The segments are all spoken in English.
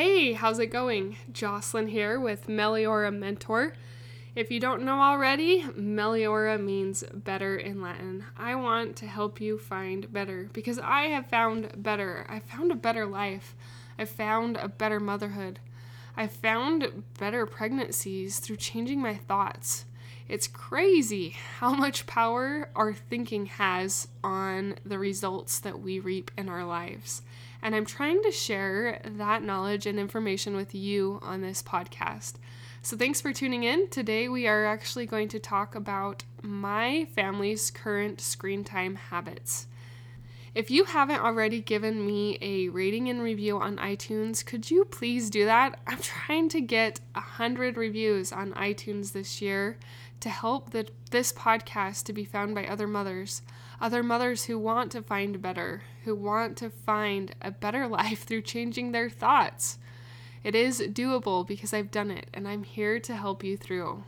Hey, how's it going? Jocelyn here with Meliora Mentor. If you don't know already, Meliora means better in Latin. I want to help you find better because I have found better. I found a better life. I found a better motherhood. I found better pregnancies through changing my thoughts. It's crazy how much power our thinking has on the results that we reap in our lives. And I'm trying to share that knowledge and information with you on this podcast. So, thanks for tuning in. Today, we are actually going to talk about my family's current screen time habits. If you haven't already given me a rating and review on iTunes, could you please do that? I'm trying to get 100 reviews on iTunes this year to help the, this podcast to be found by other mothers, other mothers who want to find better, who want to find a better life through changing their thoughts. It is doable because I've done it and I'm here to help you through.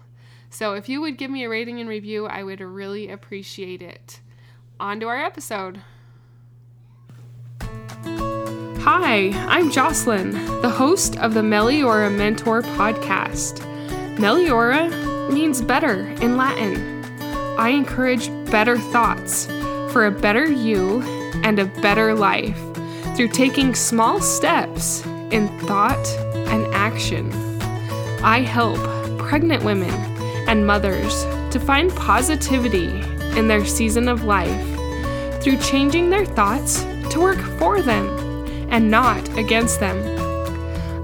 So if you would give me a rating and review, I would really appreciate it. On to our episode. Hi, I'm Jocelyn, the host of the Meliora Mentor podcast. Meliora means better in Latin. I encourage better thoughts for a better you and a better life through taking small steps in thought and action. I help pregnant women and mothers to find positivity in their season of life through changing their thoughts to work for them and not against them.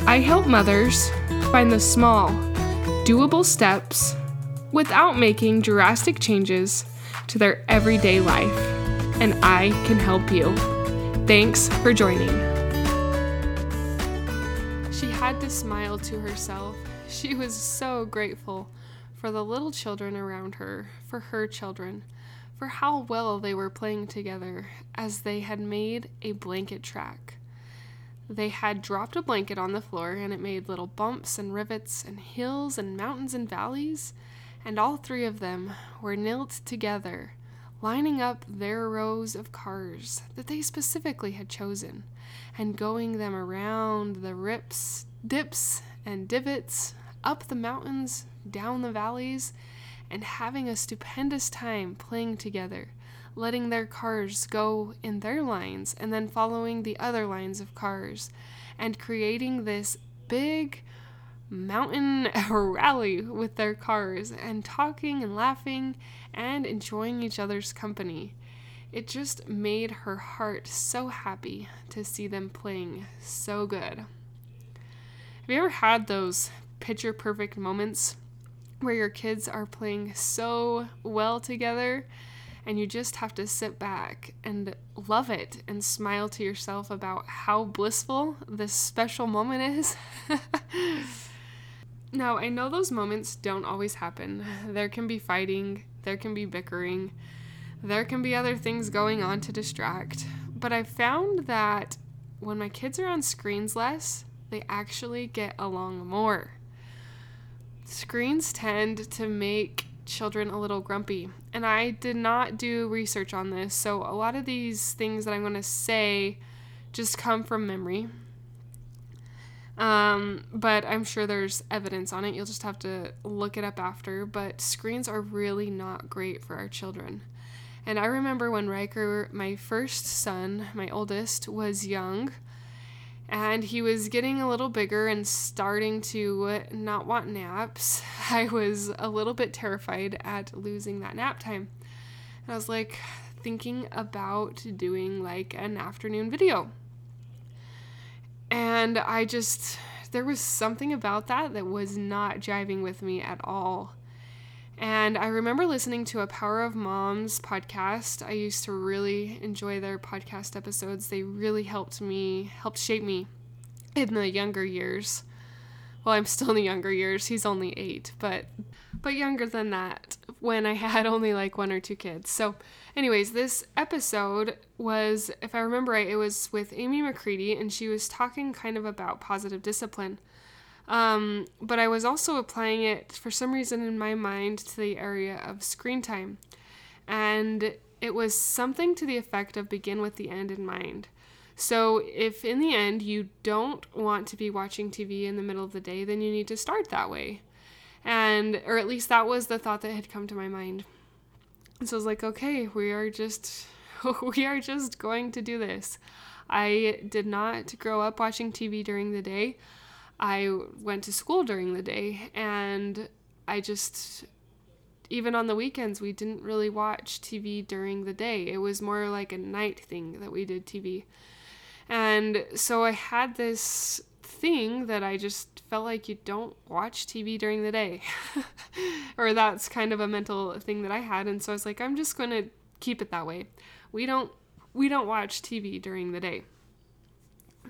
I help mothers find the small, doable steps without making drastic changes to their everyday life, and I can help you. Thanks for joining. She had to smile to herself. She was so grateful for the little children around her, for her children, for how well they were playing together as they had made a blanket track. They had dropped a blanket on the floor and it made little bumps and rivets and hills and mountains and valleys, and all three of them were knelt together, lining up their rows of cars that they specifically had chosen, and going them around the rips, dips, and divots, up the mountains, down the valleys, and having a stupendous time playing together, letting their cars go in their lines and then following the other lines of cars, and creating this big mountain rally with their cars and talking and laughing and enjoying each other's company. It just made her heart so happy to see them playing so good. Have you ever had those picture perfect moments where your kids are playing so well together and you just have to sit back and love it and smile to yourself about how blissful this special moment is? Now, I know those moments don't always happen. There can be fighting, there can be bickering, there can be other things going on to distract. But I've found that when my kids are on screens less, they actually get along more. Screens tend to make children a little grumpy. And I did not do research on this, so a lot of these things that I'm going to say just come from memory. Um, but I'm sure there's evidence on it. You'll just have to look it up after. But screens are really not great for our children. And I remember when Riker, my first son, my oldest, was young and he was getting a little bigger and starting to not want naps. I was a little bit terrified at losing that nap time. And I was like thinking about doing like an afternoon video and I just, there was something about that that was not jiving with me at all. And I remember listening to a Power of Moms podcast. I used to really enjoy their podcast episodes. They really helped me, helped shape me in the younger years. Well, I'm still in the younger years. He's only 8, but but younger than that when I had only like one or two kids. So, anyways, this episode was, if I remember right, it was with Amy McCready, and she was talking kind of about positive discipline. Um, but I was also applying it for some reason in my mind to the area of screen time. And it was something to the effect of begin with the end in mind. So, if in the end you don't want to be watching TV in the middle of the day, then you need to start that way. And, or at least that was the thought that had come to my mind. So I was like, okay, we are just, we are just going to do this. I did not grow up watching TV during the day. I went to school during the day and I just even on the weekends we didn't really watch TV during the day. It was more like a night thing that we did TV. And so I had this thing that I just felt like you don't watch TV during the day. or that's kind of a mental thing that I had and so I was like I'm just going to keep it that way. We don't we don't watch TV during the day.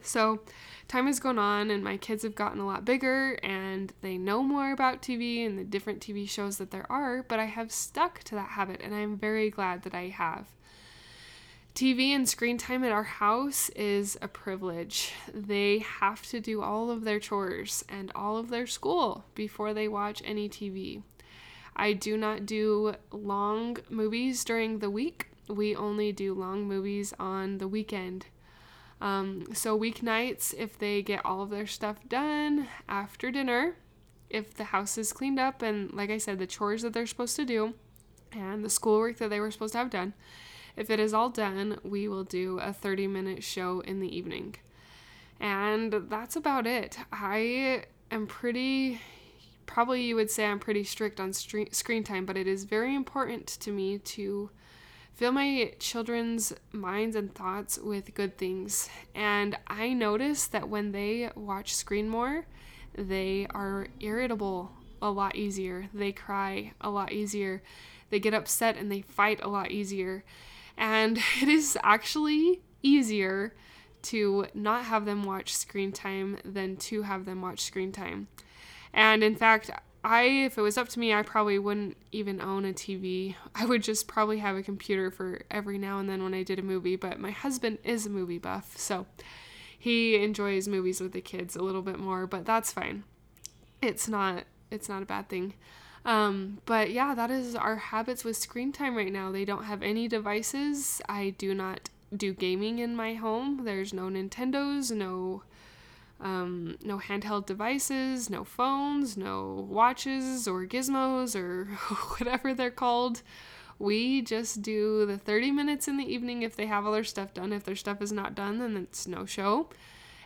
So time has gone on and my kids have gotten a lot bigger and they know more about TV and the different TV shows that there are, but I have stuck to that habit and I'm very glad that I have. TV and screen time at our house is a privilege. They have to do all of their chores and all of their school before they watch any TV. I do not do long movies during the week. We only do long movies on the weekend. Um, so, weeknights, if they get all of their stuff done after dinner, if the house is cleaned up, and like I said, the chores that they're supposed to do, and the schoolwork that they were supposed to have done, if it is all done, we will do a 30 minute show in the evening. And that's about it. I am pretty, probably you would say I'm pretty strict on screen time, but it is very important to me to fill my children's minds and thoughts with good things. And I notice that when they watch screen more, they are irritable a lot easier. They cry a lot easier. They get upset and they fight a lot easier. And it is actually easier to not have them watch screen time than to have them watch screen time. And in fact, I, if it was up to me, I probably wouldn't even own a TV. I would just probably have a computer for every now and then when I did a movie. But my husband is a movie buff, so he enjoys movies with the kids a little bit more. But that's fine. It's not. It's not a bad thing. Um, but yeah, that is our habits with screen time right now. They don't have any devices. I do not do gaming in my home. There's no Nintendos, no um, no handheld devices, no phones, no watches or gizmos or whatever they're called. We just do the 30 minutes in the evening if they have all their stuff done. If their stuff is not done, then it's no show.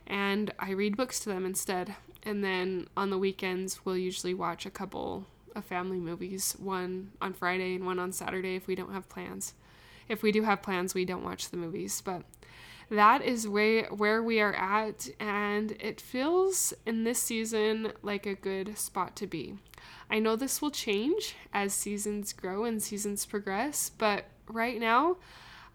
And I read books to them instead. And then on the weekends, we'll usually watch a couple of family movies, one on Friday and one on Saturday if we don't have plans. If we do have plans, we don't watch the movies. But that is where where we are at and it feels in this season like a good spot to be. I know this will change as seasons grow and seasons progress, but right now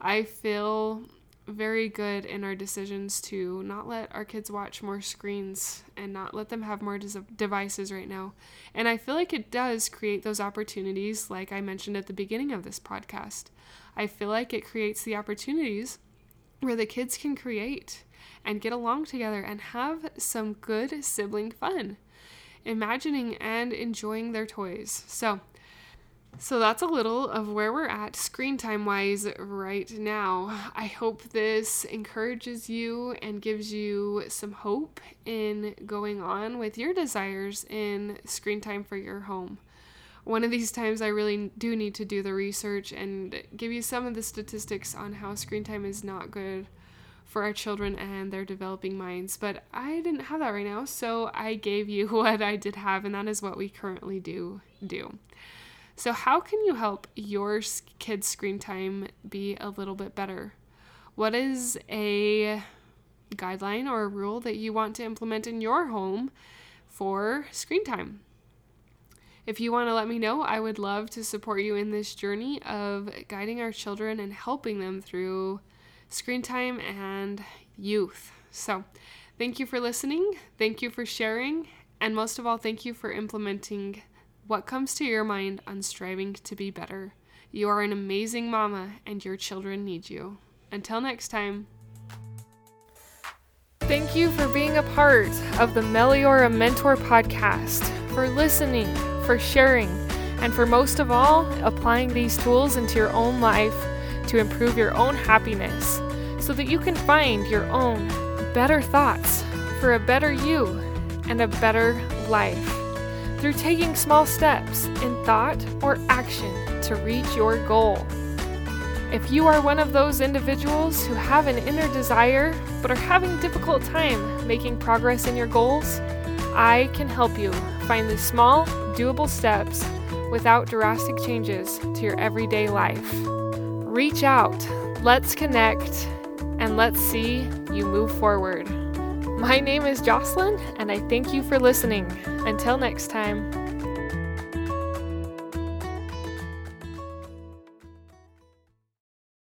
I feel very good in our decisions to not let our kids watch more screens and not let them have more des- devices right now. And I feel like it does create those opportunities, like I mentioned at the beginning of this podcast. I feel like it creates the opportunities where the kids can create and get along together and have some good sibling fun, imagining and enjoying their toys. So, so that's a little of where we're at screen time wise right now. I hope this encourages you and gives you some hope in going on with your desires in screen time for your home one of these times I really do need to do the research and give you some of the statistics on how screen time is not good for our children and their developing minds. But I didn't have that right now, so I gave you what I did have, and that is what we currently do do. So, how can you help your kids' screen time be a little bit better? What is a guideline or a rule that you want to implement in your home for screen time? If you want to let me know, I would love to support you in this journey of guiding our children and helping them through screen time and youth. So, thank you for listening. Thank you for sharing. And most of all, thank you for implementing what comes to your mind on striving to be better. You are an amazing mama, and your children need you. Until next time. Thank you for being a part of the Meliora Mentor podcast, for listening for sharing, and for most of all, applying these tools into your own life to improve your own happiness so that you can find your own better thoughts for a better you and a better life through taking small steps in thought or action to reach your goal. If you are one of those individuals who have an inner desire but are having difficult time making progress in your goals, I can help you find the small, doable steps without drastic changes to your everyday life. Reach out, let's connect, and let's see you move forward. My name is Jocelyn, and I thank you for listening. Until next time.